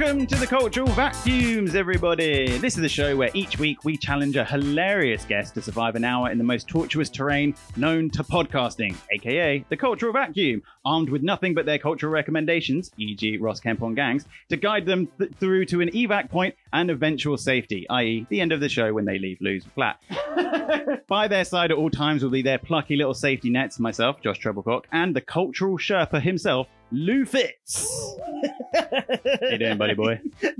Welcome to the Cultural Vacuums, everybody. This is the show where each week we challenge a hilarious guest to survive an hour in the most tortuous terrain known to podcasting, aka the Cultural Vacuum, armed with nothing but their cultural recommendations, e.g., Ross Kemp on gangs, to guide them th- through to an evac point and eventual safety, i.e., the end of the show when they leave Lew's flat. By their side at all times will be their plucky little safety nets, myself, Josh Trebilcock, and the cultural Sherpa himself, Lew Fitz. How you doing, buddy boy?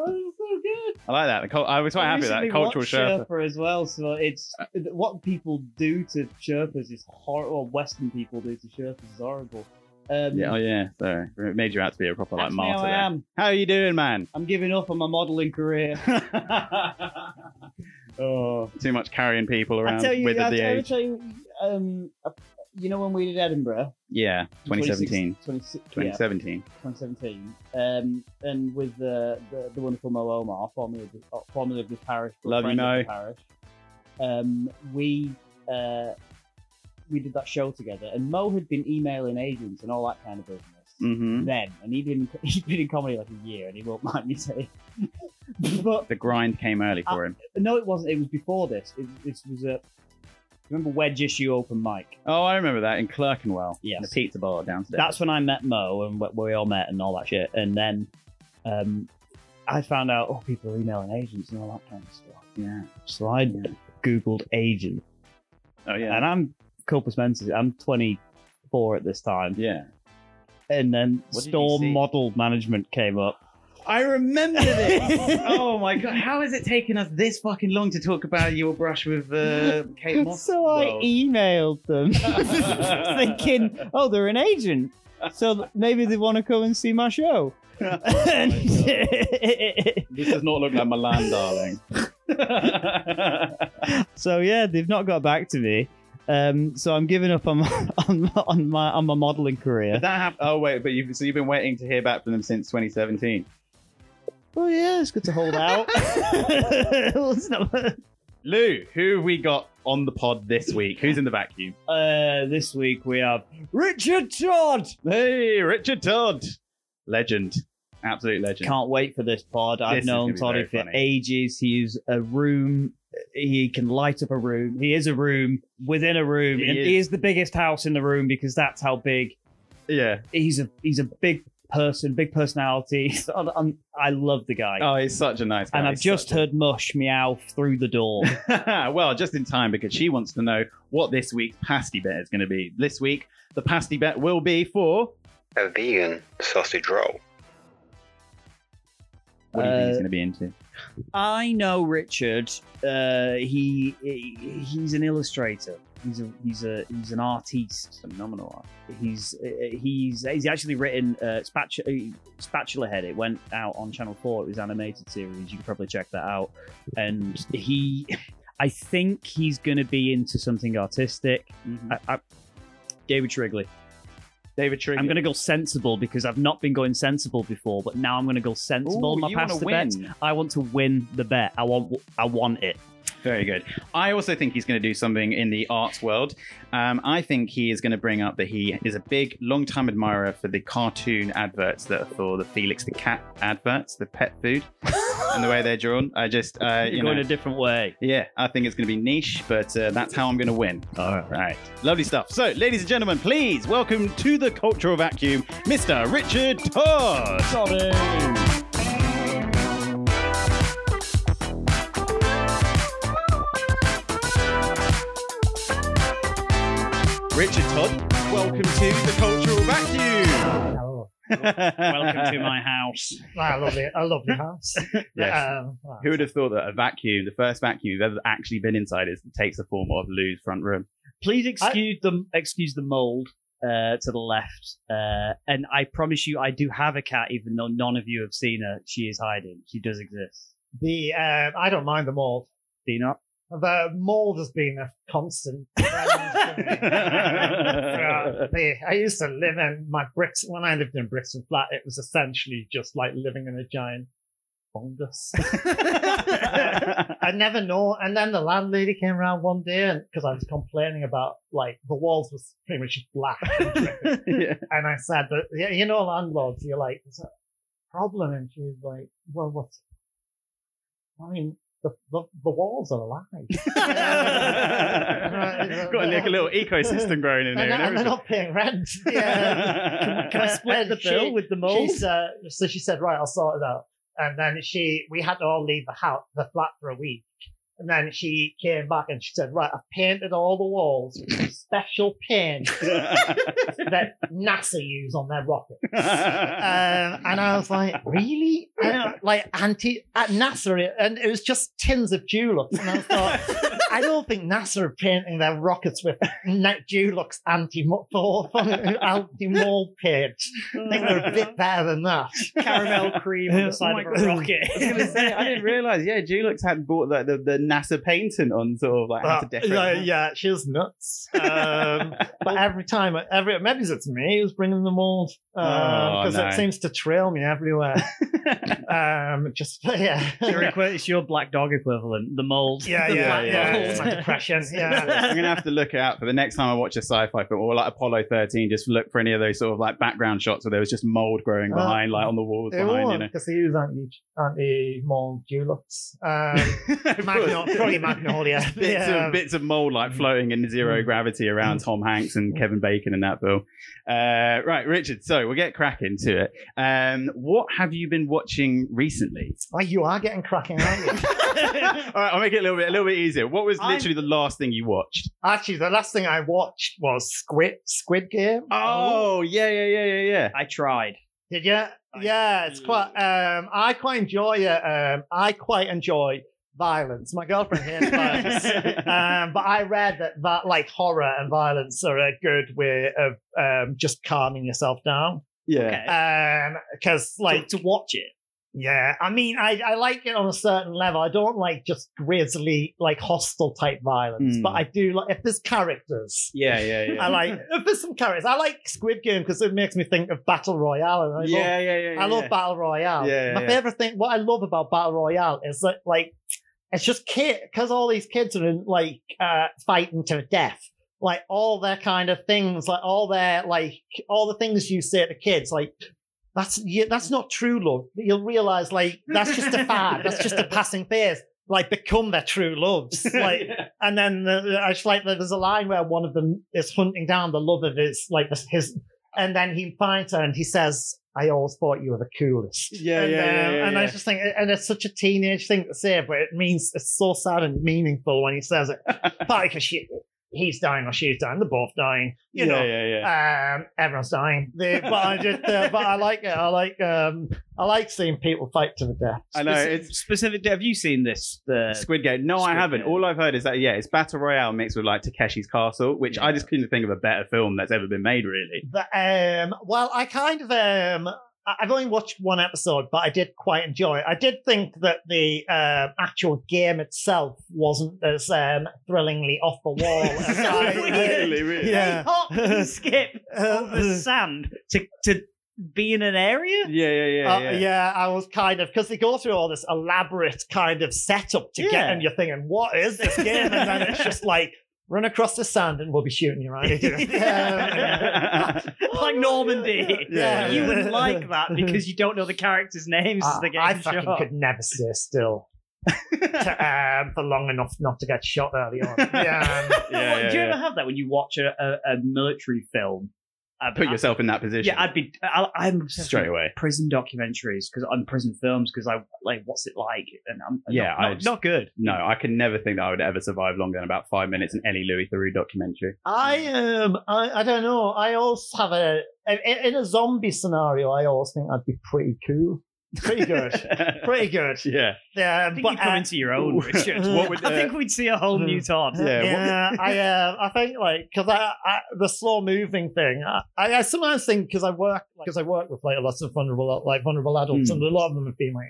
Oh, so good. I like that. The cul- I was quite I happy with that cultural watched Sherpa. Sherpa as well. So it's what people do to Sherpas is horrible. Or Western people do to Sherpas is horrible. Um, Yeah, oh yeah. Sorry, it made you out to be a proper like that's me martyr. how I there. am. How are you doing, man? I'm giving up on my modelling career. oh, too much carrying people I around tell you, with I at the tell, I age. tell you, um, uh, you know when we did Edinburgh, Yeah, 2017. 26 yeah, 2017. 2017, um, and with the, the the wonderful Mo Omar, formerly of, uh, formerly of this parish, Love you, Mo. the parish, um, we uh, we did that show together, and Mo had been emailing agents and all that kind of business hmm then, and he'd been he'd been in comedy like a year, and he won't mind me saying, but The grind came early for him. no, it wasn't. It was before this. It, this was a remember Wedge Issue open mic. Oh, I remember that in Clerkenwell. Yes. In the pizza bar downstairs. That's when I met Mo and wh- where we all met and all that shit. And then um, I found out, oh, people are emailing agents and all that kind of stuff. yeah. So I googled agent, Oh yeah. and I'm corpus mentis. I'm 24 at this time, yeah. and then What did you store see? model management came up. I remember this. oh my god, how has it taken us this fucking long to talk about your brush with uh, Kate Moss? so I emailed them, thinking, oh, they're an agent, so maybe they want to come and see my show. And- This does not look like Milan, darling. so yeah, they've not got back to me. Um, so I'm giving up on my, on, my- on my on my modelling career. Did that happen? Oh wait, but you've so you've been waiting to hear back from them since 2017. Well, yeah, it's good to hold out. Well, it's not- Lew, who have we got on the pod this week? Who's in the vacuum? uh, this week we have Richard Todd. Hey, Richard Todd, legend, absolute legend. Can't wait for this pod. I've This is known gonna be Toddy very for funny. ages. He's a room. He can light up a room. He is a room within a room, He and is. he is the biggest house in the room because that's how big Yeah. he's a. He's a big person, big personality. So I'm- I love the guy. Oh, he's such a nice guy. and I've He's just such a- heard Mush meow through the door. well, just in time because she wants to know what this week's pasty bet is going to be. This week, the pasty bet will be for. a vegan sausage roll. What do you think he's Uh, going to be into? I know Richard. Uh, he, he he's an illustrator. He's a he's a he's an artiste. Phenomenal art. He's he's he's actually written uh, Spatula, Spatula Head. It went out on Channel Four. It was animated series. You can probably check that out. And he, I think he's going to be into something artistic. I, I, David Shrigley. David Trigger. I'm going to go sensible because I've not been going sensible before, but now I'm going to go sensible. Ooh, my past the bets. I want to win the bet. I want I want it. Very good. I also think he's going to do something in the arts world. Um, I think he is going to bring up that he is a big, long-time admirer for the cartoon adverts that are for the Felix the Cat adverts, the pet food, and the way they're drawn. I just, uh, You're you going a different way. yeah, I think it's going to be niche, but uh, that's how I'm going to win. All right. Lovely stuff. So, ladies and gentlemen, please welcome to the Cultural Vacuum, Mr. Richard Todd. Richard Todd, welcome to the Cultural Vacuum. Oh, Welcome to my house. I love it. I love the house. Yes. Um, well, Who would have thought that a vacuum, the first vacuum you've ever actually been inside, is takes the form of Lew's front room? Please excuse the excuse the mold uh, to the left. Uh, and I promise you, I do have a cat, even though none of you have seen her. She is hiding. She does exist. the uh, I don't mind the mold. Do you not? The uh, mold has been a constant. friend to me. Throughout the- I used to live in my bricks when I lived in Brixton flat. It was essentially just like living in a giant fungus. I never know. And then the landlady came around one day, and because I was complaining about like the walls was pretty much black, and yeah. and I said, "But yeah, you know, landlords, you're like, it's a problem? And she was like, well, what's, I mean, the, the, the walls are alive. Got like a little ecosystem growing in there. and, And and they're not paying rent. Yeah. Can I split And the bill she- with the She mold? said, so she said, right, I'll sort it out. And then she, we had to all leave the house, the flat for a week. And then she came back and she said, right, I've painted all the walls with special paint that NASA use on their rockets. Um, and I was like, really? Like anti at NASA, and it was just tins of Dulux. And I thought, I don't think NASA are painting their rockets with net Dulux anti anti mold paint. I think they're a bit better than that. Caramel cream on the side Oh of a God. rocket. I was gonna say, I didn't realize. Yeah, Dulux had bought the, the, the NASA patent on sort of like how to Uh, decorate. yeah, the yeah, she was nuts. Um, but every time, every maybe it's me who's bringing the mold because Oh, no. it seems to trail me everywhere. um, just yeah, Your it's your black dog equivalent, the mold. yeah, The yeah, black yeah. my depression. I'm gonna have to look out for the next time I watch a sci-fi film or like Apollo 13. Just look for any of those sort of like background shots where there was just mold growing Uh, behind, like on the walls behind. You know, because they use anti anti mold Dulux. Um, Magno- probably Magnolia. bits Yeah. of bits of mold like floating in zero Mm. gravity around Tom Hanks and Kevin Bacon in that film. Uh, right, Richard. So we'll get cracking to it. Um, what have you been watching recently? Oh, you are getting cracking, aren't you? All right, I'll make it a little bit a little bit easier. What was I'm- literally the last thing you watched? Actually, the last thing I watched was Squid Squid Game. Oh, yeah, yeah, yeah, yeah, yeah. I tried. Did you? Yeah, it's quite. Um, I quite enjoy it. Um, I quite enjoy violence. My girlfriend hates violence, um, but I read that that like horror and violence are a good way of um, just calming yourself down. Yeah. Um, because Like like to watch it. Yeah, I mean, I, I like it on a certain level. I don't like just grisly, like hostile type violence, Mm. but I do like if there's characters. Yeah, yeah, yeah. I like if there's some characters. I like Squid Game because it makes me think of Battle Royale. And I love, yeah, yeah, yeah, yeah. I love yeah. Battle Royale. Yeah, yeah, My yeah. favorite thing, what I love about Battle Royale is that like it's just kid because all these kids are in like uh fighting to death. Like all their kind of things, like all their like all the things you say to kids, like that's yeah, that's not true love. You'll realize like that's just a fad. that's just a passing phase. Like become their true loves. Like and then the, I just like there's a line where one of them is hunting down the love of his like his, and then he finds her and he says, "I always thought you were the coolest." Yeah, and, yeah, yeah, uh, yeah, and I just think, and it's such a teenage thing to say, but it means it's so sad and meaningful when he says it. Partly because she, he's dying or she's dying, they're both dying. You yeah, know, yeah, yeah. um, everyone's dying. They, but I just, uh, but I like it. I like, um, I like seeing people fight to the death. I know Speci- it's specific. Have you seen this? The Squid Game. No, I haven't. Game. All I've heard is that yeah, it's battle royale mixed with like Takeshi's Castle, which I just couldn't think of a better film that's ever been made. Really. But, um, well, I kind of, um, I- I've only watched one episode, but I did quite enjoy it. I did think that the um actual game itself wasn't as um, thrillingly off the wall as I. really, really. Yeah. They hop and skip over sand to to be in an area. Yeah, yeah, yeah, Uh, yeah. yeah. I was kind of because they go through all this elaborate kind of setup to get, Yeah. and you're thinking, "What is this game?" And then it's just like, "Run across the sand, and we'll be shooting you right." Um, like Normandy. Yeah, you yeah. would like that because you don't know the characters' names as I, the game I fucking show. could never stay still to, um, for long enough not to get shot early on. Yeah, Yeah, Well, yeah, do you yeah. ever have that when you watch a, a, a military film? Uh, Put I- yourself in that position. Yeah, I'd be. I, I'm obsessed straight with away. prison documentaries because on prison films because I like what's it like and I'm Yeah, not, I not, just- not good. No, I can never think that I would ever survive longer than about five minutes in any Louis Theroux documentary. I um, I, I don't know. I always have a in, in a zombie scenario. I always think I'd be pretty cool, pretty good, pretty good. yeah. Yeah, I think but you'd come uh, into your own, Richard. What would, I uh, think we'd see a whole new Todd. Yeah, yeah, what- I uh, I think like because I, I the slow moving thing. I, I, I sometimes think because I work because I work with like lots of vulnerable like vulnerable adults, Mm. and a lot of them have been like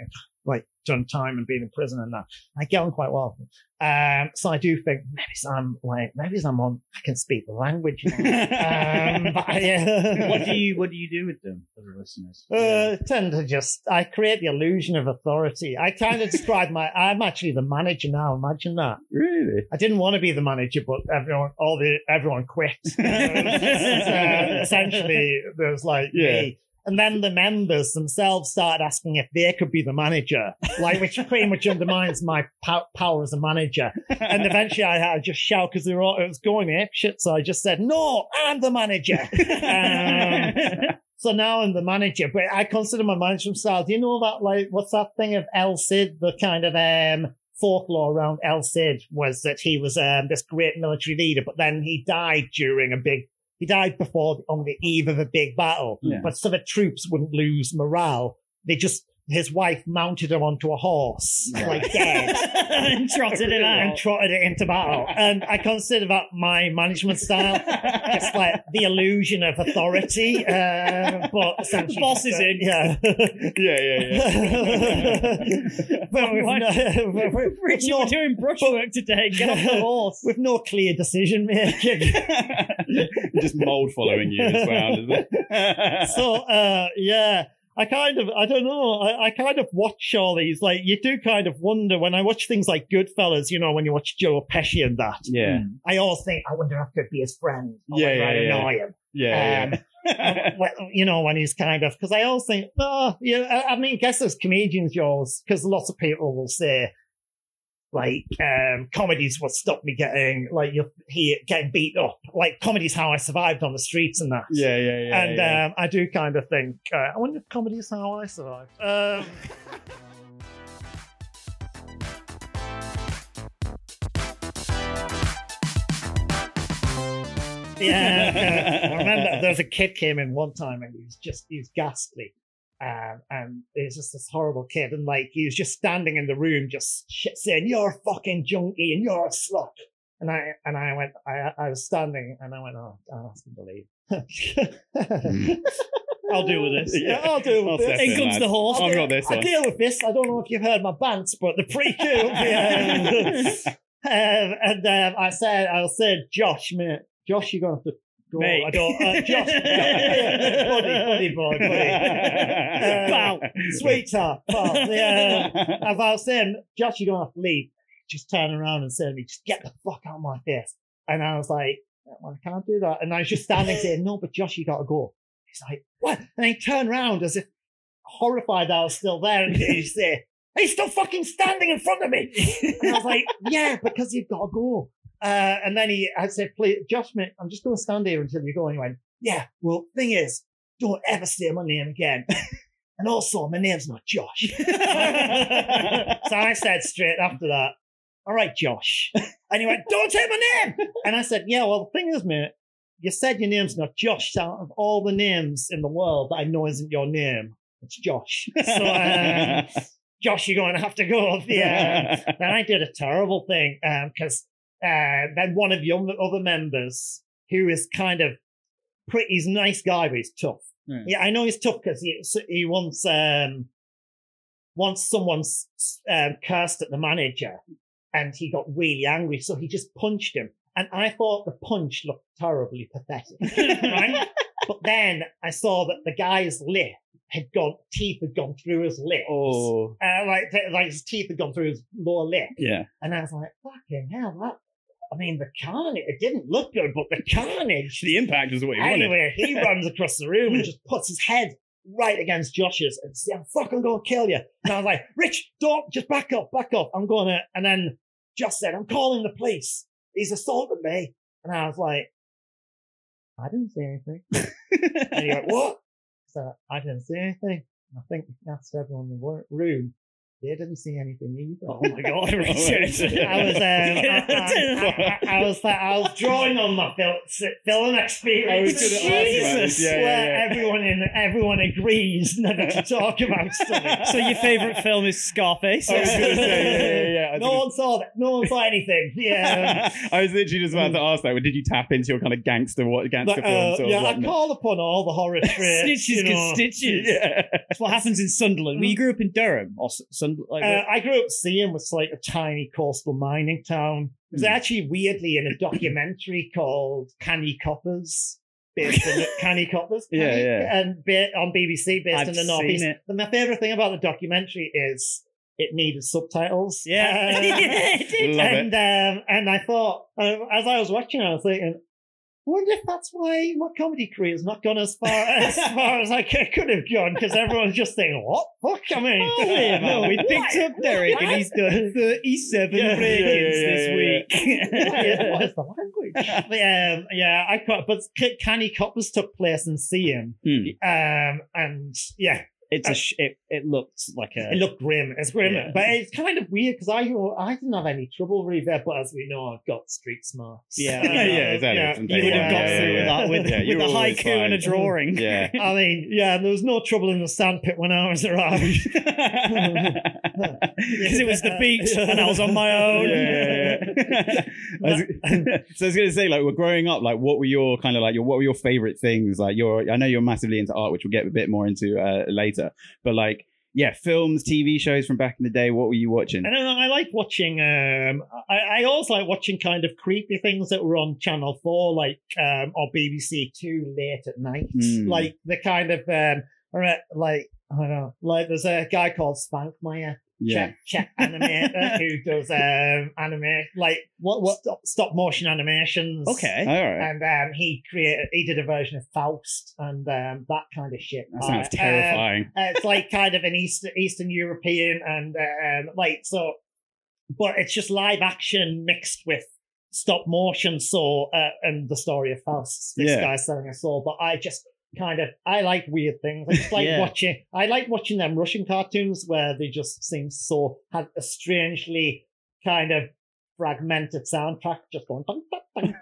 like done time and been in prison and that. I get on quite well. Um, so I do think maybe I'm like maybe I'm on. I can speak the language. Um, but I, uh, what do you What do you do with them for the listeners? Uh, tend to just I create the illusion of authority. I kind of describe my I'm actually the manager now. Imagine that. Really? I didn't want to be the manager, but everyone all the everyone quit. Uh, essentially, there's like Yeah. me. And then the members themselves started asking if they could be the manager, like which pretty much undermines my pow- power as a manager. And eventually I had to just shout because it was going ape shit. So I just said, no, I'm the manager. Um, so now I'm the manager, but I consider my management style. Do you know about like, what's that thing of El Cid, the kind of, um, folklore around El Cid was that he was, um, this great military leader, but then he died during a big, he died before, on the eve of a big battle. Yeah. But so the troops wouldn't lose morale. They just, his wife mounted him onto a horse, like dead and trotted it out. and trotted it into battle. And I consider that my management style, just like the illusion of authority. Uh, but essentially, The boss is in. Yeah. yeah, yeah, but with Why- no, with- with Richie, no- we're doing brushwork today. Get off the horse. with no clear decision making. Just mold following you as well, is it? so uh yeah i kind of i don't know. I, I kind of watch all these. Like you do kind of wonder when i watch things like goodfellas you know when you watch joe pesci and that. Yeah, hmm. i always think i wonder if i could be his friend. I Yeah, wonder yeah, I'd yeah. annoy him. Yeah, um, yeah. You know when he's kind of because i always think oh yeah I, I mean I guess as comedians yours because lots of people will say like um comedies what stopped me getting like you're here getting beat up like comedy's how i survived on the streets and that Yeah, yeah, yeah. and yeah. Um, I do kind of think, uh, I wonder if comedy is how I survived. Um, yeah, uh, I remember there was a kid came in one time and he was just, he was ghastly. Um, and it was just this horrible kid. And like, he was just standing in the room, just shit saying, you're a fucking junkie and you're a slut. And I, and I went, I, I was standing and I went, oh, oh that's unbelievable. I'll deal with this. Yeah, I'll deal with I'll this. In in, comes the horse. I've got this I one. deal with this. I don't know if you've heard my bants, but they're pretty cool. Yeah. um, and um, I said, I said, Josh, mate, Josh, you're gonna have to go. Mate. I don't, uh, Josh, buddy, buddy, boy, buddy, Pal. sweetheart, pal. Yeah. As I was saying, Josh, you're gonna have to leave. Just turn around and say to me, just get the fuck out of my face. And I was like, well, I can't do that. And I was just standing saying, no, but Josh, you gotta go. He's like, what? And he turned around as if horrified that I was still there. And he said, he's still fucking standing in front of me. And I was like, yeah, because you've got to go. Uh, and then he, I said, please, Josh, mate, I'm just going to stand here until you go. And he went, yeah, well, thing is, don't ever say my name again. and also, my name's not Josh. so I said straight after that, all right, Josh. And he went, don't say my name. And I said, yeah, well, the thing is, mate, you said your name's not Josh. So Out of all the names in the world that I know isn't your name, it's Josh. So, um, Josh, you're going to have to go. Yeah. Then I did a terrible thing because uh, then one of the other members, who is kind of pretty, he's a nice guy, but he's tough. Hmm. Yeah, I know he's tough because he he once um once someone's um, cursed at the manager, and he got really angry, so he just punched him. And I thought the punch looked terribly pathetic, right? But then I saw that the guy's lip had gone, teeth had gone through his lip. oh, Uh, like, like his teeth had gone through his lower lip. yeah. And I was like, fucking hell, that, I mean, the carnage, it didn't look good, but the carnage. The impact is what you wanted. Anyway, he runs across the room and just puts his head right against Josh's and says, I'm fucking going to kill you. And I was like, Rich, don't, just back up, back up. I'm going to, and then Josh said, I'm calling the police. He's assaulted me. And I was like, I didn't say anything. And he went, what? So I didn't say anything. I think that's everyone in the room. They didn't see anything either. Oh my god, Richard. I was, um, I, I, I, I was, I was drawing on my film, film experience. I was gonna ask you about this. Yeah, yeah, where everyone in, everyone agrees never to talk about something. so your favourite film is Scarface? I was gonna say, yeah, no one saw that. No one saw anything. Yeah. I was literally just about to ask that. Did you tap into your kind of gangster what gangster uh, films? Sort yeah, I call upon all the horror traits. Stitches you get know. stitches. yeah. That's what happens in Sunderland. Well, you grew up in Durham or S- Sund- like Uh, I grew up seeing was like a tiny coastal mining town. It was Hmm. actually weirdly in a documentary called Canny Coppers. Based in Canny Coppers, Yeah, yeah. and ba- on BBC, based I've in the seen northeast. it. But my favorite thing about the documentary is it needed subtitles. yeah. Um, it and um, and I thought, uh, as I was watching, I was thinking, wonder if that's why my comedy career has not gone as far as far as I c- could have gone because everyone's just saying, "What fuck?" I mean, Oh, no, we picked up Derek and he's done 37 Yeah, break-ins yeah, yeah, this yeah, week. what is, what is the language? But, um, yeah, I quite, but C- Canny Coppers took place in Seaham. Hmm. Um, and yeah, It's a sh- it, it looked like a it looked grim. It's grim, Yeah. but it's kind of weird because I I didn't have any trouble really there, but as we know, I've got street smarts. Yeah. Uh, Yeah, exactly. you would have got yeah, through yeah, with that with, Yeah, with a haiku and a drawing. Yeah. I mean, yeah, there was no trouble in the sandpit when I was around. Because it was the beach and I was on my own. Yeah, yeah, yeah. I was- so I was going to say, like, we're growing up. Like, what were your kind of like your what were your favorite things? Like, you're I know you're massively into art, which we'll get a bit more into uh, later. But like, yeah, films, TV shows from back in the day. What were you watching? I don't know. I like watching. Um, I, I also like watching kind of creepy things that were on Channel Four, like um, or BBC Two late at night. Hmm. Like the kind of um, like I don't know. Like there's a guy called Svankmajer, Yeah. Czech, Czech animator who does um, anime like what what stop, stop motion animations. Okay. All right. And um, he created, he did a version of Faust and um, that kind of shit. That sounds Uh, um, terrifying. uh, it's like kind of an Eastern Eastern European and um, like so, but it's just live action mixed with stop motion. So uh, and the story of Faust, this Yeah. guy selling a soul. But I just kind of I like weird things. I just like Yeah. watching. I like watching them Russian cartoons where they just seem so have a strangely kind of fragmented soundtrack, just going. Dun, dun, dun,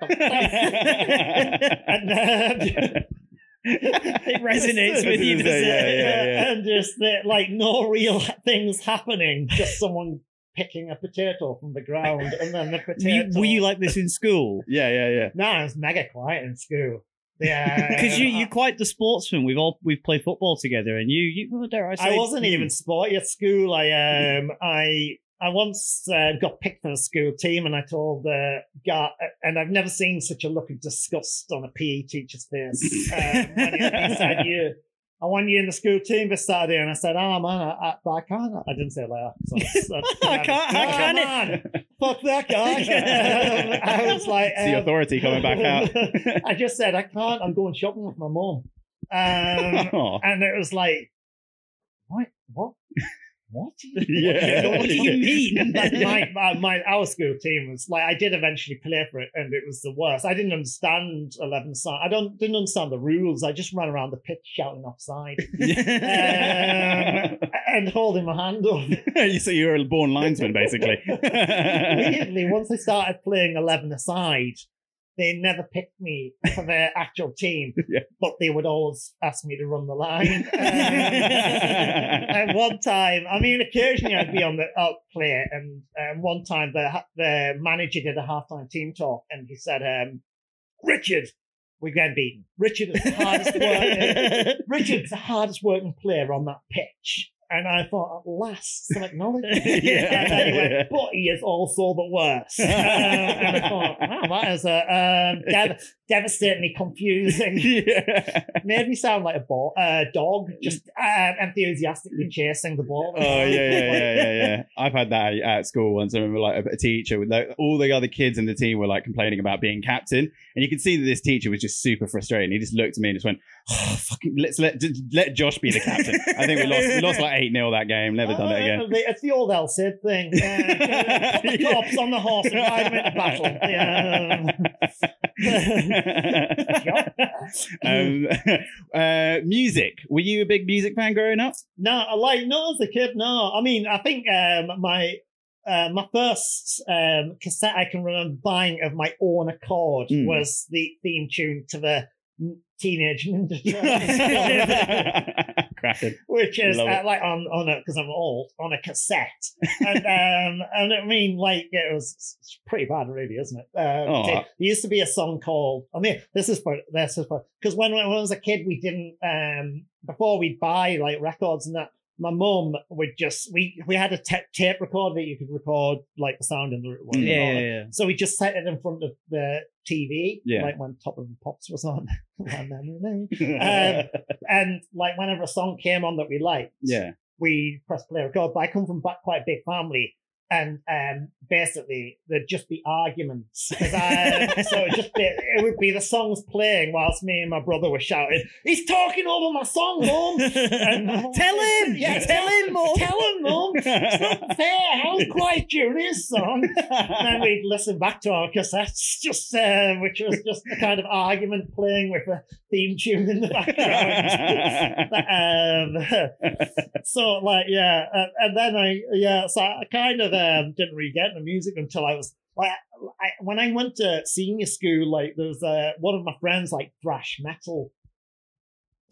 and um, it resonates with you. Doesn't it? yeah, yeah, yeah. and just the, like no real things happening, just someone picking a potato from the ground, and then the Were potato. you, were you like this in school? yeah, yeah, yeah. No, it was mega quiet in school. Yeah, Because you, you're quite the sportsman. We've all we've played football together, and you, you well, dare I say, I wasn't even sporty at school. I um I I once uh, got picked for the school team, and I told the guy, and I've never seen such a look of disgust on a PE teacher's face. Um, when he, he said, "You, I want you in the school team this Saturday," and I said, "Oh man, I, I, I can't." I didn't say it like that. So, I can't- I can't. man, Fuck that guy. Um, I was like, It's the um, authority coming back out. I just said I can't. I'm going shopping with my mom. Um, and it was like, what? What? What? Yeah. What do you mean? My, my, my our school team was like, I did eventually play for it, and it was the worst. I didn't understand eleven side. I don't didn't understand the rules. I just ran around the pitch shouting offside um, and holding my hand up. You so you were a born linesman, basically. Weirdly, once I started playing eleven aside. They never picked me for their actual team, Yeah. but they would always ask me to run the line. Um, and one time, I mean, occasionally I'd be on the out play, and um, one time the the manager did a halftime team talk, and he said, um, "Richard, we're getting beaten. Richard is the hardest working. Richard is the hardest working player on that pitch." And I thought, at last, some acknowledgement. Yeah. And then he went, but he is also the worst. Uh, and I thought, wow, that is a um, dev- devastatingly confusing yeah. made me sound like a ball, uh, dog, just uh, enthusiastically chasing the ball. Oh yeah, yeah, yeah, yeah, yeah. I've had that at school once. I remember like a, a teacher with like, all the other kids in the team were like complaining about being captain, and you could see that this teacher was just super frustrated. He just looked at me and just went, oh, "Fucking let's let let Josh be the captain." I think we lost. We lost like eight 0 that game. Never done it again. Uh, It's the old El Cid thing. Uh, the corpse on the horse and ride into battle. Yeah. um, uh, music. Were you a big music fan growing up? No, I like not as a kid. No, I mean, I think um, my uh, my first um, cassette I can remember buying of my own accord Mm. was the theme tune to the Teenage Ninja Turtles. Cracking. which is uh, like on on a because I'm old on a cassette, and um and I mean like it was pretty bad, really, isn't it? Um, Oh. there used to be a song called I mean this is for this is for because when, when I was a kid we didn't um before we'd buy like records and that. My mum would just we we had a ta- tape recorder that you could record like the sound in the one. Yeah, yeah, yeah. So we just set it in front of the TV, Yeah. like when Top of the Pops was on. My memory lane. Um, and like whenever a song came on that we liked, yeah. we press play record. But I come from back quite a big family, and um, basically there'd just be arguments. I- so it'd just be, it would be the songs playing whilst me and my brother were shouting, "He's talking over my song, mum!" And Tell him! yeah, Tell him, Mum!" tell him, mum. It's not fair. How's quiet song? And then we'd listen back to our cassettes, just uh, which was just a kind of argument playing with a theme tune in the background. um, so like yeah, uh, and then I yeah, so I kind of um, didn't really get into music until I was like I, when I went to senior school. Like there was uh, one of my friends like thrash metal.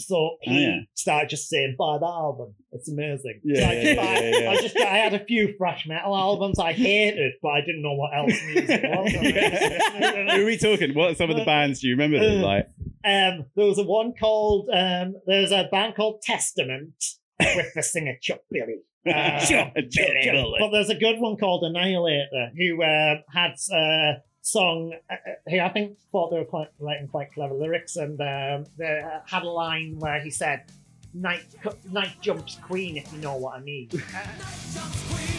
So he Oh, yeah. started just saying, "Buy that album. It's amazing." Yeah, so I, just, yeah, I, yeah. I just I had a few thrash metal albums I hated, but I didn't know what else music was. Who are we talking? What are some of the bands do you remember? That, like, Um, there was a one called um, there's a band called Testament with the singer Chuck Billy. Uh, Chuck Chuck- Billy. But there's a good one called Annihilator who uh, had a song uh, who I think thought they were quite writing quite clever lyrics and um, they uh, had a line where he said, "Night night jumps queen if you know what I mean."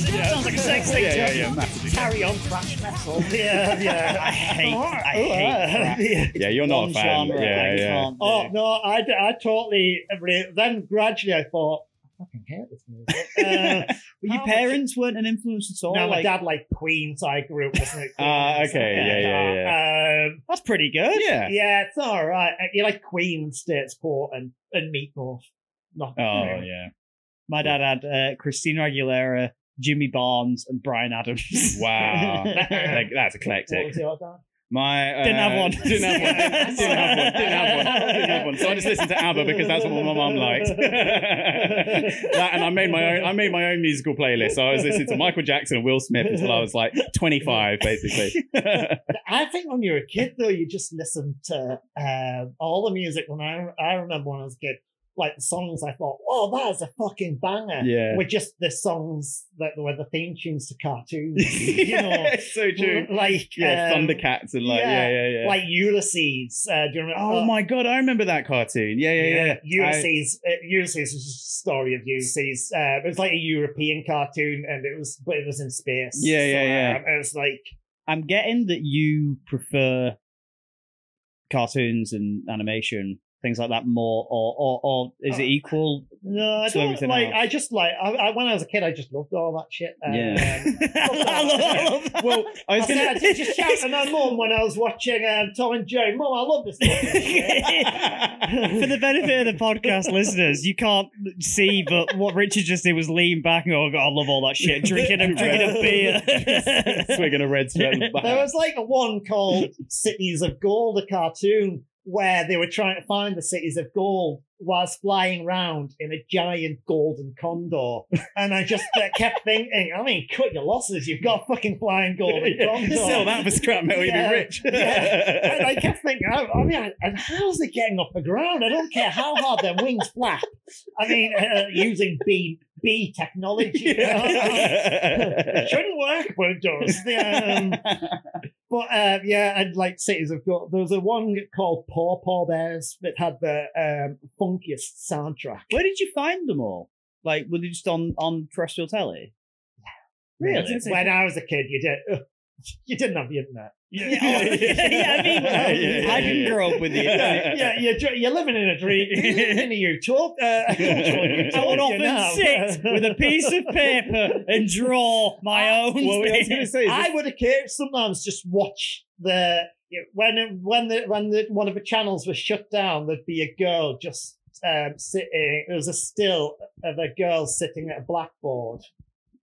Sounds like a sex thing. yeah, yeah, yeah. Carry on, thrash metal. Yeah, yeah. I hate, I hate. Yeah. Yeah, you're not a fan. Yeah, yeah. Oh no, I totally re- then gradually I thought I fucking hate this music. Uh, But your parents weren't an influence at all. no, my like, dad liked Queen, so I grew up listening. Ah, okay, yeah, yeah, yeah. Um, That's pretty good. Yeah. yeah, it's all right. Uh, You like Queen, Status Quo, and and Meatloaf. Not Oh, yeah. My dad had uh, Christina Aguilera, Jimmy Barnes, and Bryan Adams. Wow. like, that's What eclectic. was your? My uh, Didn't have one. Didn't have one. Didn't have one. Didn't have one. Didn't have one. So I just listened to ABBA because that's what my mum liked. that, and I made my own. I made my own musical playlist. So I was listening to Michael Jackson and Will Smith until I was like 25, basically. I think when you're a kid, though, you just listen to uh, all the music. When I I remember when I was a kid, like the songs, I thought, "Oh, that is a fucking banger." Yeah. were just the songs that were the theme tunes to cartoons. you know, so true. like Yeah, um, Thundercats and like yeah, yeah, yeah. like Ulysses. Uh, do you remember? oh uh, my god, I remember that cartoon. Yeah, yeah, yeah. Ulysses. uh, Ulysses was just a story of Ulysses. Uh, it was like a European cartoon, and it was, but it was in space. Yeah, yeah, yeah. um, it was like I'm getting that you prefer cartoons and animation, things like that more, or or, or is it Uh, equal? no, I To don't like. else. I just like. I, I, when I was a kid, I just loved all that shit. Um, Yeah. I love, I love that. Well, I was gonna. did just shout at my mum when I was watching um, Tom and Jerry. Mum, I love this. For the benefit of the podcast listeners, you can't see, but what Richard just did was lean back and go, oh, God, I love all that shit, drinking a, drinking a beer. Swigging a red There was like a one called Cities of Gold, a cartoon where they were trying to find the cities of gold whilst flying around in a giant golden condor. And I just uh, kept thinking, I mean, cut your losses. You've got fucking flying golden condor. Sell that for scrap metal, you'd be rich. yeah. And I kept thinking, I, I mean, and how's it getting off the ground? I don't care how hard their wings flap. I mean, uh, using B B technology. it shouldn't work, but it does. Um, but uh, yeah, and like cities have got. There was a one called Paw Paw Bears that had the um, funkiest soundtrack. Where did you find them all? Like, were they just on, on terrestrial telly? Yeah. Really? When I was a kid, you did. You didn't have the internet. Yeah, yeah, I mean, Yeah, yeah, I yeah. grow up with internet. yeah, you're, you're living in a dream. You're a utopia. Uh, I would often sit with a piece of paper and draw my own. Well, I was to say, I would occasionally sometimes just watch the when when the when the one of the channels was shut down. There'd be a girl just um, sitting. There was a still of a girl sitting at a blackboard.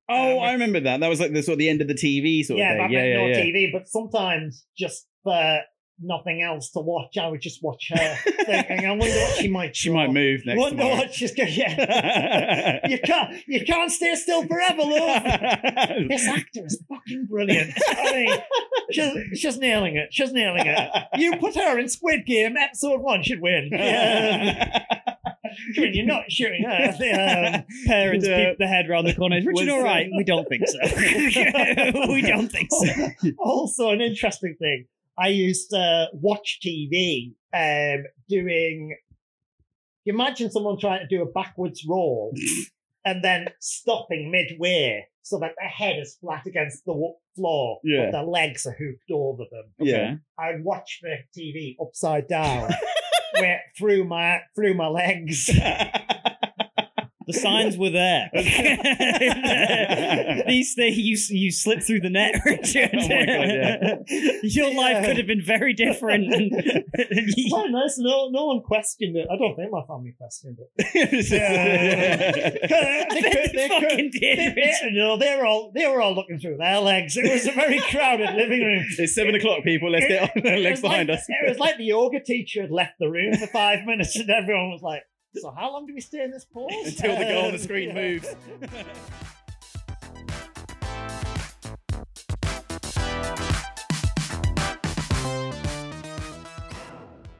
Oh, um, I remember that. That was like the sort of the end of the TV sort yeah, of thing. Yeah, meant yeah, no yeah. TV. But sometimes just for nothing else to watch, I would just watch her. thinking, I wonder what she might. She draw. might move next Wonder tomorrow. what she's going. Yeah. you can't you can't stay still forever, love. This actor is fucking brilliant. I mean, she's, she's nailing it. She's nailing it. You put her in Squid Game, episode one should win. Yeah. Sure, you're not shooting her. Um, Parents Uh, peep the head round the corner. Is Richard uh, all right? We don't think so. we don't think so. also, an interesting thing. I used to watch TV um, doing you imagine someone trying to do a backwards roll and then stopping midway so that their head is flat against the floor, Yeah. but their legs are hooped over them. Yeah. I'd watch the TV upside down, where through my through my legs. The signs were there. These things you you slip through the net, Richard. Oh my God, Your life could have been very different. Quite nice. No, no one questioned it. I don't think my family questioned it. They bet could- they they could- did. They, they, no, they were all they were all looking through their legs. It was a very crowded living room. it's seven o'clock, people. Let's get on the It legs behind like, us. It was like the yoga teacher had left the room for five minutes, and everyone was like, "So how long do we stay in this pause? Until the goal on the screen yeah. moves.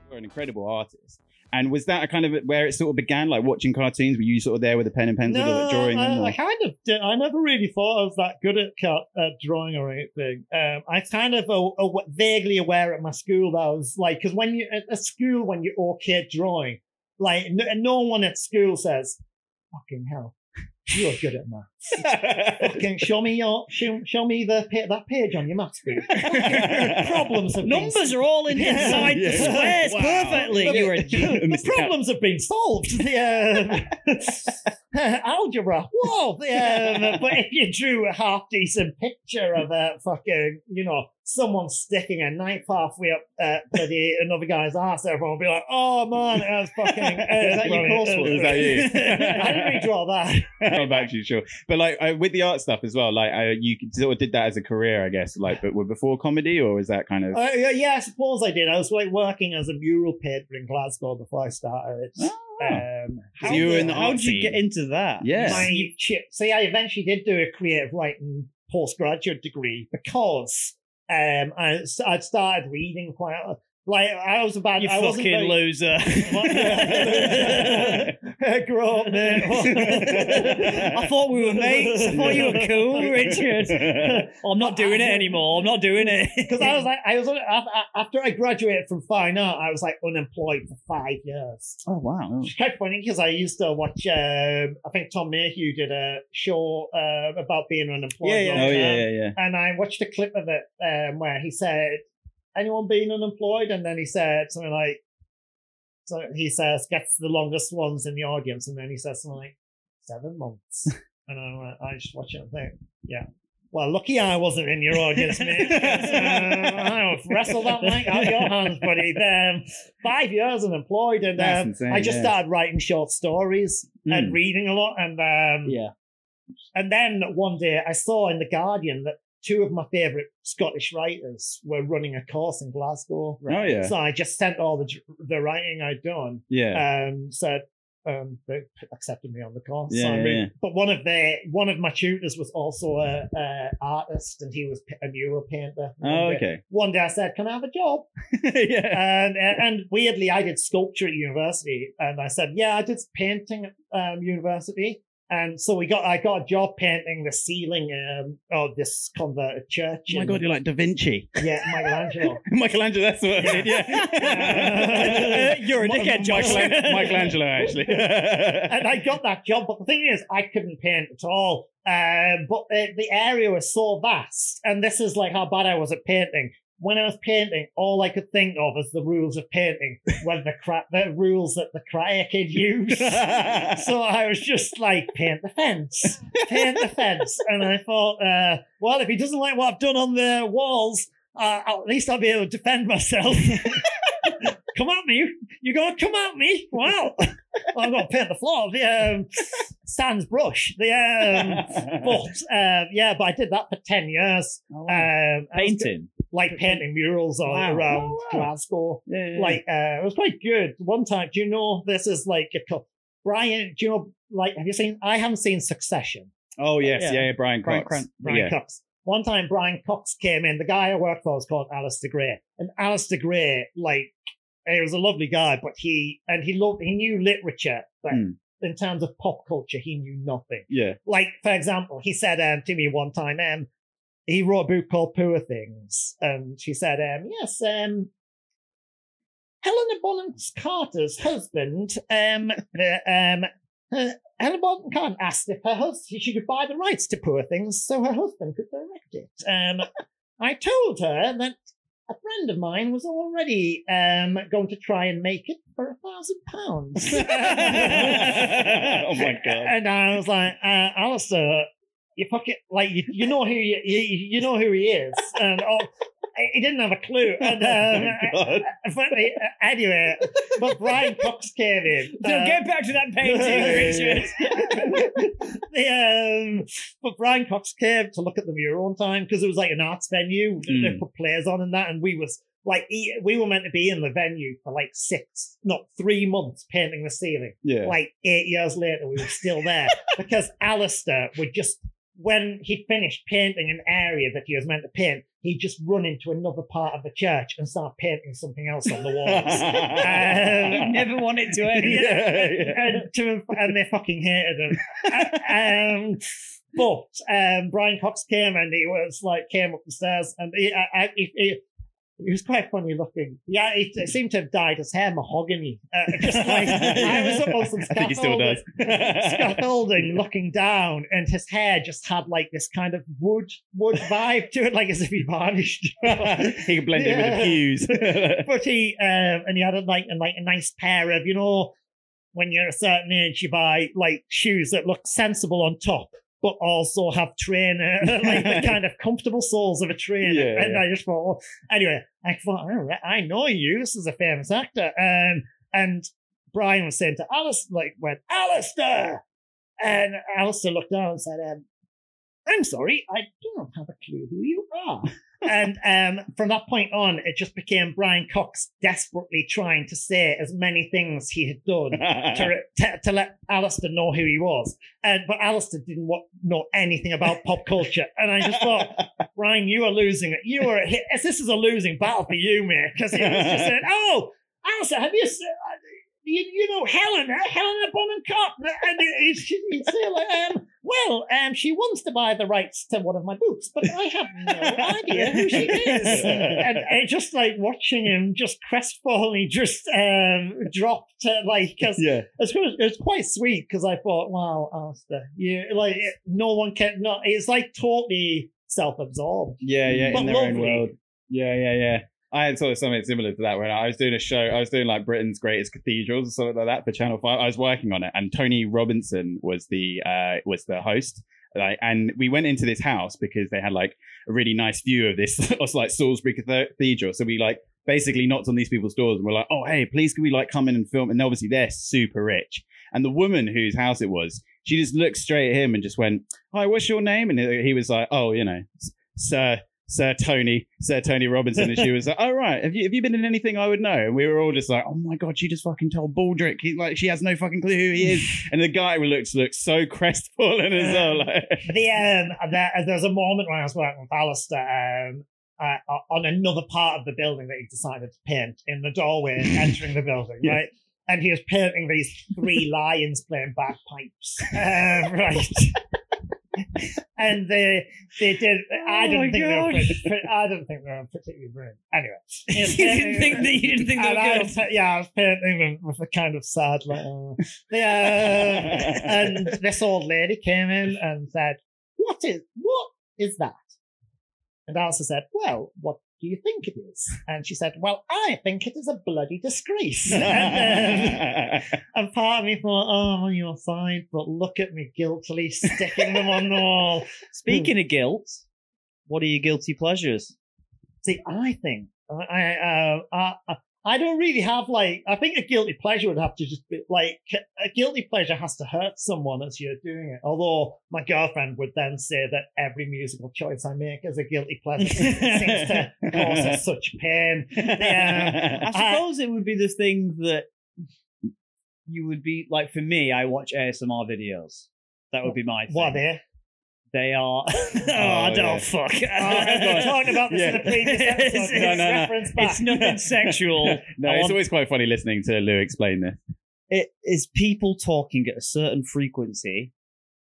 You're an incredible artist. And was that a kind of where it sort of began, like watching cartoons? Were you sort of there with a pen and pencil, No, like drawing I, them? or- I kind of did. I never really thought I was that good at at drawing or anything. Um, I kind of uh, uh, vaguely aware at my school that I was like, because when you at, at school when you're okay at drawing, like no, no one at school says, "Fucking hell, you're good at maths." Fucking show me your show, show me the that page on your maths book. Problems have been Numbers are all in inside Yeah. the squares Wow. perfectly. The- You're a genius. the problems have been solved. The, um, algebra, whoa! The, um, but if you drew a half decent picture of a fucking, you know, someone sticking a knife halfway up uh, to the another guy's ass, everyone would be like, "Oh man, it was fucking." Is that your coursework? Is that you? I didn't really draw that. I'm actually sure, but like uh, with the art stuff as well, like uh, you sort of did that as a career, I guess. Like, but were before comedy, or was that kind of? Uh, yeah, I suppose I did. I was like working as a mural painter in Glasgow before I started. Oh. Um, So you were in the How did you get into that? Yeah. my see, I eventually did do a creative writing postgraduate degree because um, I I'd started reading quite a- like I was about You I fucking very, loser. Grow up, mate. I thought we were mates. I thought you were cool, Richard. I'm not doing it anymore. I'm not doing it. Because I was like, I was af- after I graduated from fine art, I was like unemployed for five years. oh wow! It's quite funny because I used to watch. Um, I think Tom Mayhew did a show uh, about being unemployed. Yeah, yeah. Oh yeah, yeah, yeah. and I watched a clip of it um, where he said, "Anyone being unemployed?" And then he said something like, "So he says gets the longest ones in the audience," and then he says something like seven months, and I went, I just watch it and think, "Yeah." Well, lucky I wasn't in your audience, mate. Uh, I would wrestle that mic out of your hands, buddy. Um, five years unemployed, and um, insane, I just yeah. started writing short stories Mm. and reading a lot. And um, yeah. and then one day I saw in the Guardian that two of my favourite Scottish writers were running a course in Glasgow. Oh yeah, So I just sent all the the writing I'd done. yeah. Um, said um, they accepted me on the course. So Yeah, I'm yeah, really- yeah. But one of the one of my tutors was also a, a artist, and he was a mural painter. Oh day- okay. One day I said, "Can I have a job?" yeah. and and weirdly, I did sculpture at university, and I said, "Yeah, I did painting at um, university." And so we got, I got a job painting the ceiling um, of this converted church. Oh my god, you're like Da Vinci. yeah, Michelangelo. Michelangelo, that's what I did, yeah. You're a dickhead, Josh. Michelan- Michelangelo, actually. and I got that job, but the thing is, I couldn't paint at all. Um, but the area was so vast, and this is like how bad I was at painting. When I was painting, all I could think of as the rules of painting were the cra- the rules that the Karate Kid used. so I was just like, paint the fence, paint the fence. And I thought, uh, well, if he doesn't like what I've done on the walls, uh, at least I'll be able to defend myself. come at me. You're going to come at me? Well, I'm going to paint the floor. The um, sans brush. The um, but uh, yeah, but I did that for ten years. Um, I was Painting. like painting murals all Wow. around Oh, wow. Glasgow. Yeah, yeah, Like uh, it was quite good. One time, do you know this is like a couple. Brian, do you know like have you seen? I haven't seen Succession. Oh yes, Yeah. yeah, yeah Brian Cox. Brian Cran- Brian yeah. Cox. One time, Brian Cox came in. The guy I worked for was called Alasdair Gray, and Alasdair Gray, like, he was a lovely guy, but he and he loved he knew literature, but Hmm. in terms of pop culture, he knew nothing. Yeah. Like, for example, he said um, to me one time, um, he wrote a book called Poor Things, and he said, um, yes, um, Helena Bonham Carter's husband, um, uh, um, uh, Helena Bonham Carter asked if her husband she could buy the rights to Poor Things so her husband could direct it. Um, I told her that a friend of mine was already um, going to try and make it for a thousand pounds. oh my god. And I was like, uh, Alasdair, you fucking like you, you know who you, you you know who he is, and oh, he didn't have a clue. And um, Oh uh, anyway, but Brian Cox came in. So uh, get back to that painting, Richard. the, um, but Brian Cox came to look at the mural one time because it was like an arts venue. They Mm. put players on and that, and we was like we were meant to be in the venue for like six, not three months, painting the ceiling. Yeah. Like eight years later, we were still there because Alasdair would just when he finished painting an area that he was meant to paint, he'd just run into another part of the church and start painting something else on the walls. Um, never wanted to end. Yeah, yeah. and, to, and they fucking hated him. um, but um, Brian Cox came and he was like came up the stairs and he, I, I, he, he, was quite funny looking. Yeah, he, seemed to have dyed his hair mahogany. Uh, just like I was up on some I think he still does. scaffolding, looking down, and his hair just had like this kind of wood wood vibe to it, like as if he varnished. he could blend in with the Yeah. pews. but he um, and he had a, like a, like a nice pair of you know when you're a certain age you buy like shoes that look sensible on top but also have trainer like the kind of comfortable soles of a trainer. Yeah, and yeah. I just thought well, anyway I thought "All right, I know you. This is a famous actor. Um, and Brian was saying to Alice like went Alasdair! And Alasdair looked down and said um, I'm sorry I do not have a clue who you are and um, from that point on, it just became Brian Cox desperately trying to say as many things he had done to, to, to let Alasdair know who he was. And but Alasdair didn't wa- know anything about pop culture. And I just thought, Brian, you are losing it. You are. A, this is a losing battle for you, mate. Because he was just saying, "Oh, Alasdair, have you?" se- uh, You, you know Helen, Helena Bonham Carter, and he'd say like, um, well, um, she wants to buy the rights to one of my books, but I have no idea who she is. and I just like watching him just crestfallen, he just um, dropped to like, because yeah. it's, it's quite sweet because I thought, wow, Alasdair, you like no one can, no, it's like totally self-absorbed. Yeah, yeah, But in their own world. Yeah, yeah, yeah. I had sort of something similar to that when I was doing a show. I was doing like Britain's greatest cathedrals or something like that for Channel Five. I was working on it, and Tony Robinson was the uh, was the host. Like, and we went into this house because they had like a really nice view of this, of like Salisbury Cathedral. So we like basically knocked on these people's doors and we're like, "Oh, hey, please can we like come in and film?" And obviously they're super rich. And the woman whose house it was, she just looked straight at him and just went, "Hi, what's your name?" And he was like, "Oh, you know, Sir." Sir Tony, Sir Tony Robinson, and she was like, "Oh right, have you have you been in anything I would know?" And we were all just like, "Oh my god, she just fucking told Baldrick, he's like she has no fucking clue who he is." And the guy looks looks so crestfallen as well. Like, the um, there, there's a moment when I was working with Alasdair um, uh, on another part of the building that he decided to paint in the doorway entering the building, Yeah. right? And he was painting these three lions playing bagpipes, um, right? And they they did. I Oh didn't my think they were. Pretty, I didn't think they were particularly brilliant. Anyway, you didn't think that you didn't think I was, was good. yeah, I was painting with, with a kind of sad, like, uh, yeah. and this old lady came in and said, "What is what is that?" And Alasdair said, "Well, what do you think it is?" And she said, "Well, I think it is a bloody disgrace." and, um, and part of me thought, "Oh, you're fine," but look at me guiltily sticking them on the wall. Speaking of guilt, what are your guilty pleasures? See, I think I, I, uh, I, I don't really have like. I think a guilty pleasure would have to just be like a guilty pleasure has to hurt someone as you're doing it. Although my girlfriend would then say that every musical choice I make is a guilty pleasure. it seems to cause such pain. Yeah. I suppose it would be the thing that you would be like. For me, I watch ASMR videos. That would be my thing. What are they? They are. oh, I don't yeah. fuck. Oh, we talked about this in a previous episode. It's- No, no, no. It's nothing sexual. no, I it's want- always quite funny listening to Lew explain this. it is people talking at a certain frequency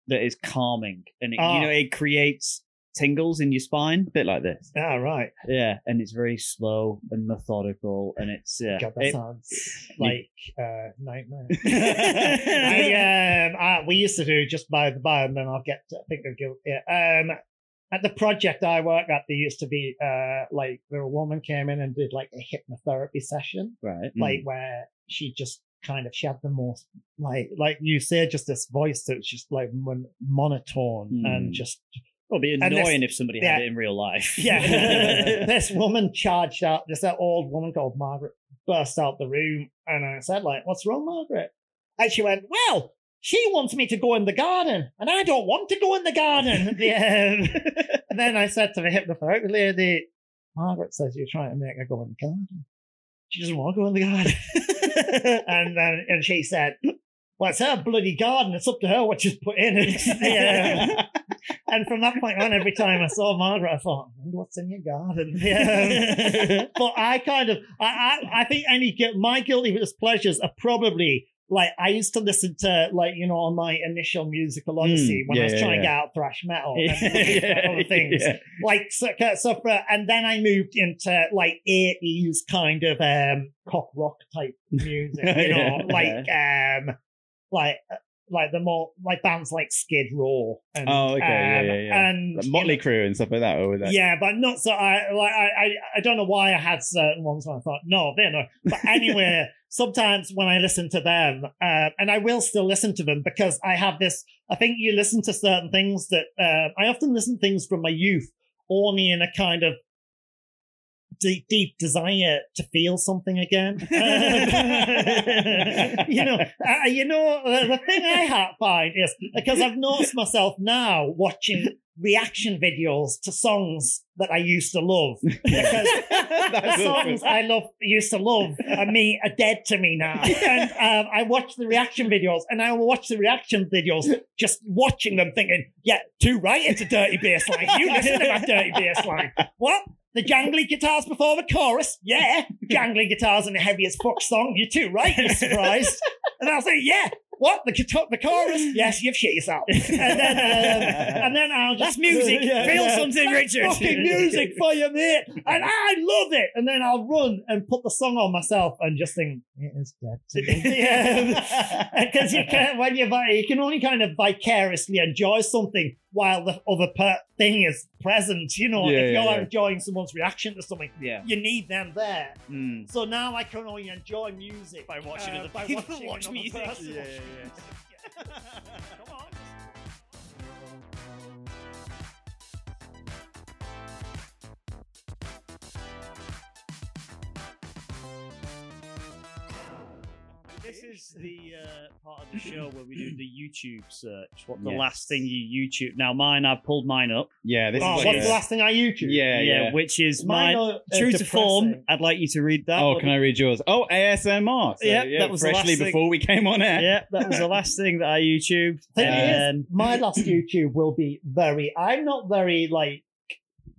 that is calming, and it, Ah. you know it creates tingles in your spine, a bit like this. Ah, right. Yeah, and it's very slow and methodical, and it's yeah. God, that it- sounds like uh, nightmare. I, um, I, we used to do just by the by, and then I'll get to think of guilt. Yeah. Um, at the project I work at, there used to be uh, like where a woman came in and did like a hypnotherapy session, right. like where she just kind of she had the most like like you say, just this voice that was just like mon- monotone Mm. and just It'd be And this- annoying if somebody yeah. had it in real life. yeah. this woman charged out, this that old woman called Margaret burst out the room and I said, like, what's wrong, Margaret? And she went, Well, she wants me to go in the garden, and I don't want to go in the garden. yeah. and then I said to the hypnotherapy lady, Margaret says you're trying to make her go in the garden. She doesn't want to go in the garden. and then and she said, Well, it's her bloody garden. It's up to her what she's put in it. Yeah. And from that point on, every time I saw Margaret, I thought, I what's in your garden. Yeah. but I kind of, I, I, I think any my guilty pleasures are probably like I used to listen to like you know on my initial musical odyssey Mm, when yeah, I was trying to yeah. get out thrash metal and other things yeah. like so, so for, and then I moved into like 80s kind of um cock rock type music, you know, like um like like the more like bands like Skid Row and Oh, okay, um, yeah, yeah. and Like Motley Crue and stuff like that, or that? yeah, but not so. I like. I, I. Don't know why I had certain ones. Where I thought, no, they're not. But anyway, sometimes when I listen to them, uh, and I will still listen to them because I have this. I think you listen to certain things that uh, I often listen to things from my youth, only in a kind of deep, deep desire to feel something again. you know, uh, you know, the thing I find is because I've noticed myself now watching reaction videos to songs that I used to love. Because the songs I love used to love are me are dead to me now. And um, I watch the reaction videos and I will watch the reaction videos just watching them thinking, yeah, too right, it's a dirty bass line. You listen to that dirty bass line. What? The jangly guitars before the chorus? Yeah. Jangly guitars in heavy as fuck song. You're too right, you're surprised. And I'll say, yeah. What? The, guitar, the chorus? Yes, you've shit yourself. And then, um, and then I'll just. That's music. Yeah, Feel yeah. something, That's Richard. fucking music for you, mate. And I love it. And then I'll run and put the song on myself and just think, it is dead to me. yeah. Because you can when you you can only kind of vicariously enjoy something while the other per- thing is present. You know, Yeah, if you're yeah. enjoying someone's reaction to something, Yeah. you need them there. Mm. So now I can only enjoy music By watching uh, by people watching watch music. person Yeah, watch yeah, music. Come on. This is the uh, part of the show where we do the YouTube search. What the Yes. last thing you YouTube? Now, mine, I've pulled mine up. Yeah, this Oh, is what's like the last thing I YouTube? Yeah, yeah. which is Mine mine. are, uh, True to form, depressing. I'd like you to read that. Oh, What can I read yours? Oh, ASMR. So, Yeah, yeah, that was the freshly last thing. before we came on air. Yeah, that was the last thing that I YouTubed. Thing is, And my last YouTube will be very. I'm not very like.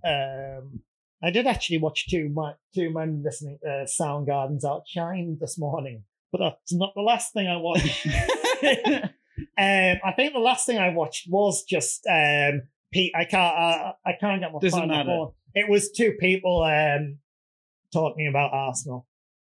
Um, I did actually watch two my two men listening uh, Soundgarden's Outshine this morning, but that's not the last thing I watched. um, I think the last thing I watched was just um, Pete. I can't. Uh, I can't get my Doesn't phone on matter. phone. It was two people um, talking about Arsenal.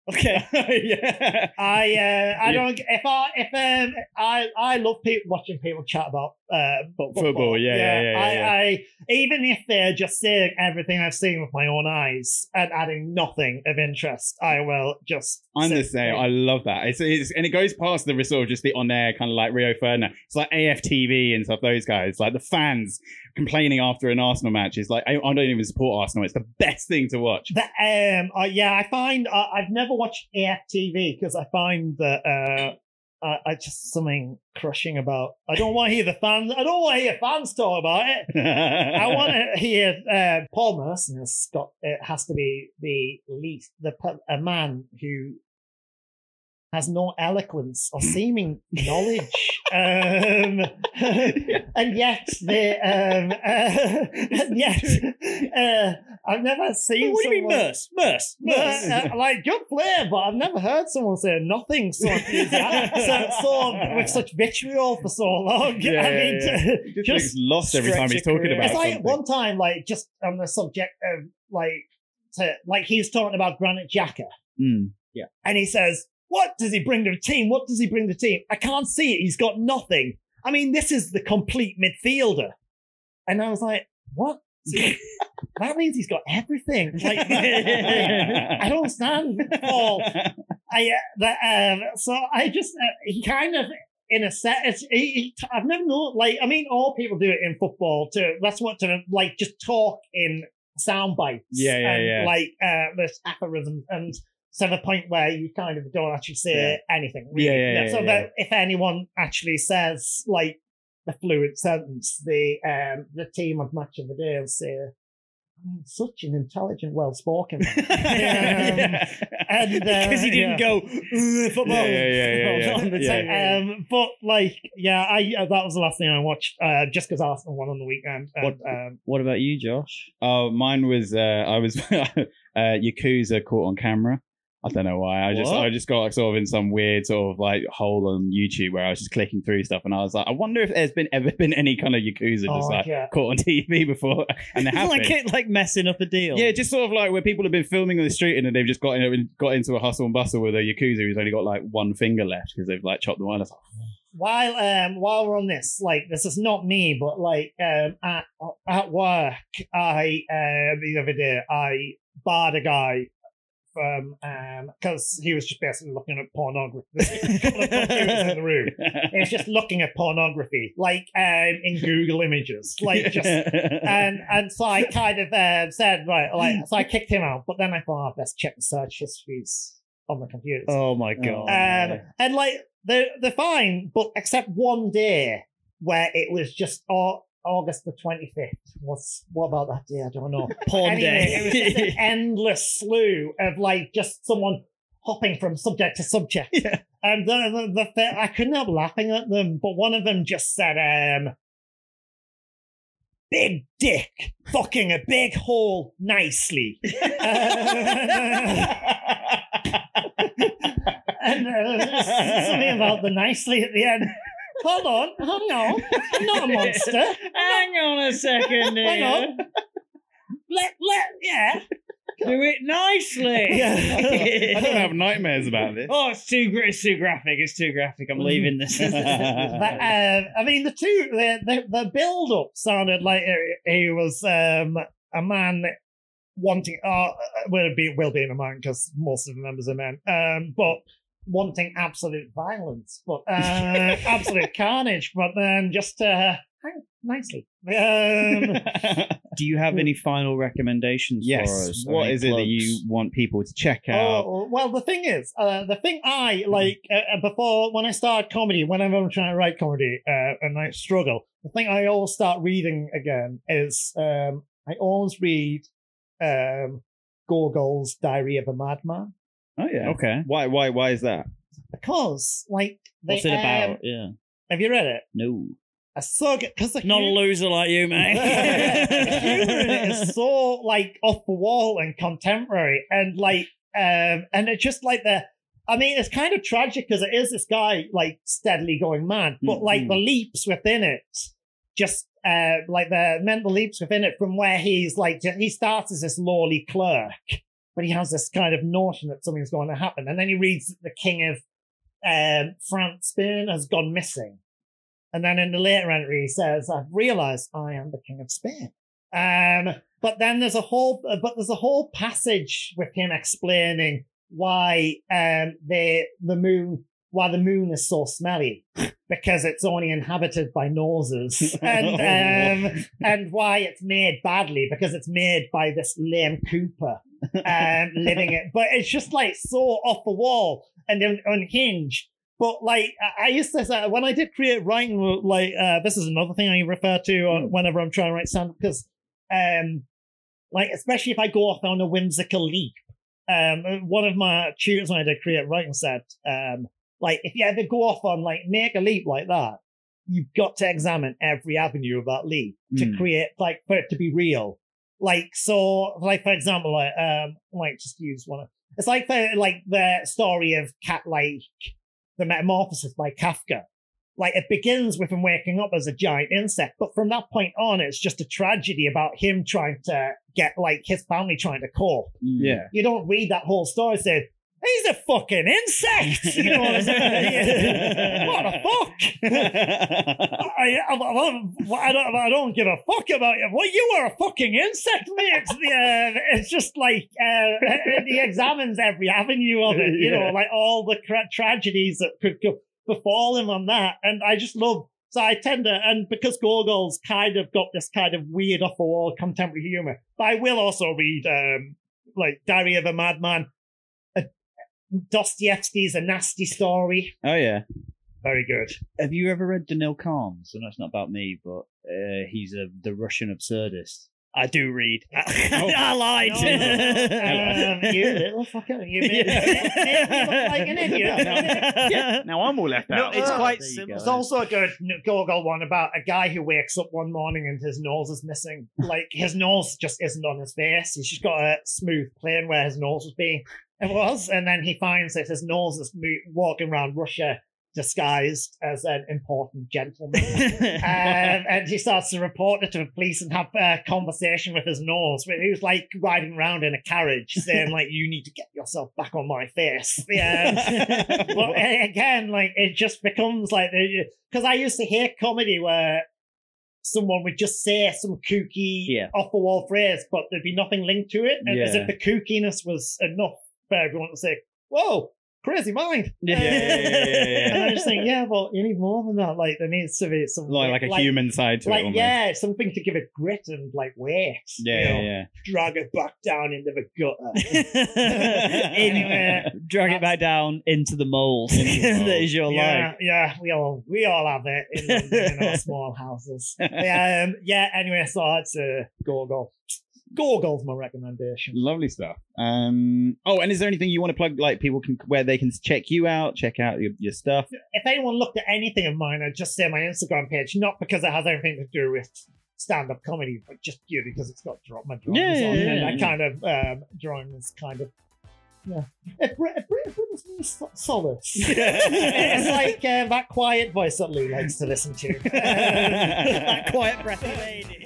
Okay, yeah. I uh, I Yeah. don't if I if um I I love people watching people chat about uh football. Football, yeah, yeah, yeah, I, yeah. I even if they're just saying everything I've seen with my own eyes and adding nothing of interest, I will just. I'm the same. I love that. It's, it's and it goes past the sort of just the on air kind of like Rio Ferdinand. It's like AFTV and stuff. Those guys, like the fans complaining after an Arsenal match, is like I, I don't even support Arsenal. It's the best thing to watch. Um, uh, yeah, I find uh, I've never watched AFTV because I find that uh, I, I just something crushing about. I don't want to hear the fans. I don't want to hear fans talk about it. I want to hear uh, Paul Merson has got. It has to be the least the a man who has no eloquence or seeming knowledge. Um, and yet they, um, uh, and yet, uh, I've never seen. what do you mean, someone- Merse? Merse? Merse? uh, like good player, but I've never heard someone say nothing so so, so with such vitriol for so long. Yeah, I yeah, mean, yeah. He just, just lost every time he's talking career. about it's like something. one time, like just on the subject of like, to, like he's talking about Granit Xhaka, Mm. and he says, "What does he bring to the team? What does he bring to the team? I can't see it. He's got nothing. I mean, this is the complete midfielder." And I was like, "What?" that means he's got everything. Like, I don't stand Paul. I uh, that um, so I just uh, he kind of in a set. It's, he, he, I've never known like I mean all people do it in football too. That's what to like just talk in sound bites. Yeah, yeah, and, yeah. Like uh, this aphorism and to the point where you kind of don't actually say anything. Yeah, yeah, yeah, so yeah, that if anyone actually says like the fluent sentence, the um the team of match of the day will say. I mean, such an intelligent, well-spoken. man." Um, and Because he yeah. didn't go football. Yeah, yeah, yeah, yeah, on the yeah. table. Um, but like, yeah, I uh, that was the last thing I watched. Uh, just because Arsenal won on the weekend. And, um, What about you, Josh? Oh, mine was uh, I was uh, Yakuza caught on camera. I don't know why. I just I just got like, sort of in some weird sort of like hole on YouTube where I was just clicking through stuff and I was like, I wonder if there's been ever been any kind of Yakuza just Oh, like yeah. caught on TV before, and there have like been. it, like messing up a deal. Yeah, just sort of like where people have been filming on the street and then they've just got in, got into a hustle and bustle with a Yakuza who's only got like one finger left because they've like chopped the wireless off. while um while we're on this, like this is not me, but like um at at work, I uh the other day I barred a guy from um because he was just basically looking at pornography. There's a couple of computers in the room. He was just looking at pornography, like um in Google Images, like just and and so I kind of uh, said right, like so I kicked him out. But then I thought, oh, let's check the search histories on the computer. Oh my god. Um, and like they're they're fine, but except one day where it was just au- August the twenty fifth. What's what about that day? I don't know. Porn anyway, it was just an endless slew of like just someone hopping from subject to subject. Yeah. And the, the, the th- I couldn't help laughing at them, but one of them just said, um, "Big dick, fucking a big hole nicely." and uh, something about the nicely at the end. Hold on, hang on. I'm not a monster. Hang on a second Hang on. Let, let, yeah. Do it nicely. I don't have nightmares about this. Oh, it's too gra- it's too graphic. It's too graphic. I'm leaving this. But, uh, I mean, the two, the, the, the build up sounded like he was um, a man wanting, uh, will be, will be in a man because most of the members are men, um, but wanting absolute violence, but uh, absolute carnage, but then just uh, hang nicely. Um, Do you have any final recommendations for yes. us? What Any it that you want people to check out? Oh, well, the thing is, uh, the thing I like uh, uh, before when I start comedy, whenever I'm trying to write comedy uh, and I struggle, the thing I always start reading again is um, I always read um, Gogol's Diary of a Madman Oh yeah. Okay. Why? Why? Why is that? because, like, they, What's it um, about? yeah. have you read it? No. A so good because the Not a hu- loser like you, the humor in it mate. is so like off the wall and contemporary and like um and it's just like the I mean it's kind of tragic because it is this guy like steadily going mad but like Mhm. the leaps within it just uh like the mental leaps within it from where he's like he starts as this lowly clerk but he has this kind of notion that something's going to happen. And then he reads that the king of um France Spain has gone missing. And then in the later entry, he says, I've realized I am the king of Spain. Um, but then there's a whole, but there's a whole passage with him explaining why, um, the, the moon, why the moon is so smelly because it's only inhabited by noses. And, um, and why it's made badly because it's made by this lame Cooper, um, living it. But it's just like so off the wall and un- unhinged. But like I- used to say when I did create writing, like uh, this is another thing I refer to uh, whenever I'm trying to write stand because, um, like especially if I go off on a whimsical leap, um, one of my tutors when I did creative writing said, um, like, if you ever go off on like make a leap like that, you've got to examine every avenue of that leap to Mm. create, like, for it to be real. Like, so, like, for example, like, um, like, just use one of, it's like the, like the story of cat, like, the metamorphosis by Kafka. Like, it begins with him waking up as a giant insect, but from that point on, it's just a tragedy about him trying to get, like, his family trying to cope Yeah. you don't read that whole story saying, he's a fucking insect. You know what I'm saying? what the fuck? I, I, I, I don't, I don't give a fuck about you. Well, you are a fucking insect, mate. Uh, it's just like, uh, he examines every avenue of it, you know, like all the tra- tragedies that could go befall him on that. And I just love, so I tend to, and because Gogol's kind of got this kind of weird off the wall contemporary humor, but I will also read, um, like Diary of a Madman. Dostoevsky's A Nasty Story. Oh yeah. Very good. Have you ever read Daniil Kharms? So that's not about me, but uh, he's a the Russian absurdist. I do read. I lied. um, you little fucker. You made, made me look like an idiot. Now I'm all left No, out. it's Ah, quite there simple. go. There's also a good Gogol one about a guy who wakes up one morning and his nose is missing. Like his nose just isn't on his face. He's just got a smooth plane where his nose was being it was, and then he finds that his nose is walking around Russia disguised as an important gentleman. um, and he starts to report it to the police and have a conversation with his nose. But he was like riding around in a carriage saying like, you need to get yourself back on my face. Yeah. but uh, again, like it just becomes like, because I used to hear comedy where someone would just say some kooky Yeah. off the wall phrase, but there'd be nothing linked to it. And as if the kookiness was enough for everyone to say, whoa, crazy mind. Yeah, yeah, yeah, and I just think, yeah, well, you need more than that. Like, there needs to be some like, like a human side to it. like almost. yeah, something to give it grit and like weight. Yeah, you know, yeah. Drag it back down into the gutter. anyway, drag it back down into the mold. that is your yeah, life. yeah, we all we all have it in, London in our small houses. Yeah, um, yeah. Anyway, so it's a Gogol. Gogol's my recommendation. Lovely stuff. Um, oh, and is there anything you want to plug? Like people can where they can check you out, check out your, your stuff. If anyone looked at anything of mine, I'd just say my Instagram page, not because it has anything to do with stand-up comedy, but just purely because it's got drop my drawings Yeah, on, yeah, and yeah. I kind of um, drawing is kind of yeah, it, it, it brings me so- solace. it's like uh, that quiet voice that Lew likes to listen to. that quiet breathy lady.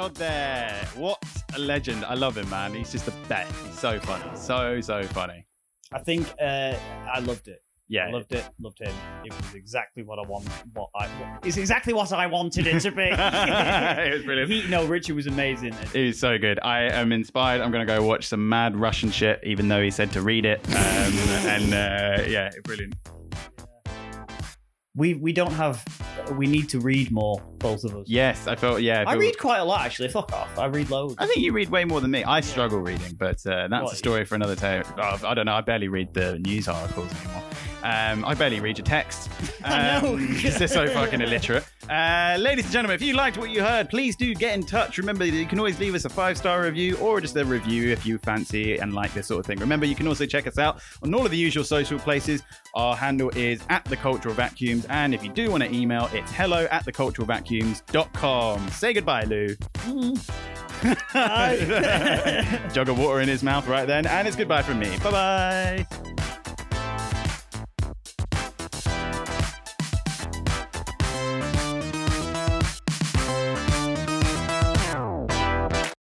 Todd there. What a legend. I love him, man. He's just the best. He's so funny. So, so funny. I think uh, I loved it. Yeah. I loved it. Loved him. It was exactly what I want. What I. It's exactly what I wanted it to be. it was brilliant. He, no, Richard was amazing. It was so good. I am inspired. I'm going to go watch some mad Russian shit, even though he said to read it. Um, and uh, yeah, brilliant. We we don't have. We need to read more, both of us. Yes, I felt, yeah. I feel- read quite a lot actually. Fuck off. I read loads. I think you read way more than me. I struggle reading, but uh, that's What? a story for another time. Oh, I don't know. I barely read the news articles anymore. Um, I barely read your text. I know. Because they're so fucking illiterate. Uh, ladies and gentlemen, if you liked what you heard, please do get in touch. Remember, that you can always leave us a five star review or just a review if you fancy and like this sort of thing. Remember, you can also check us out on all of the usual social places. Our handle is at the cultural vacuums. And if you do want to email, it's hello at Say goodbye, Lew. Jug of water in his mouth right then. And it's goodbye from me. Bye bye.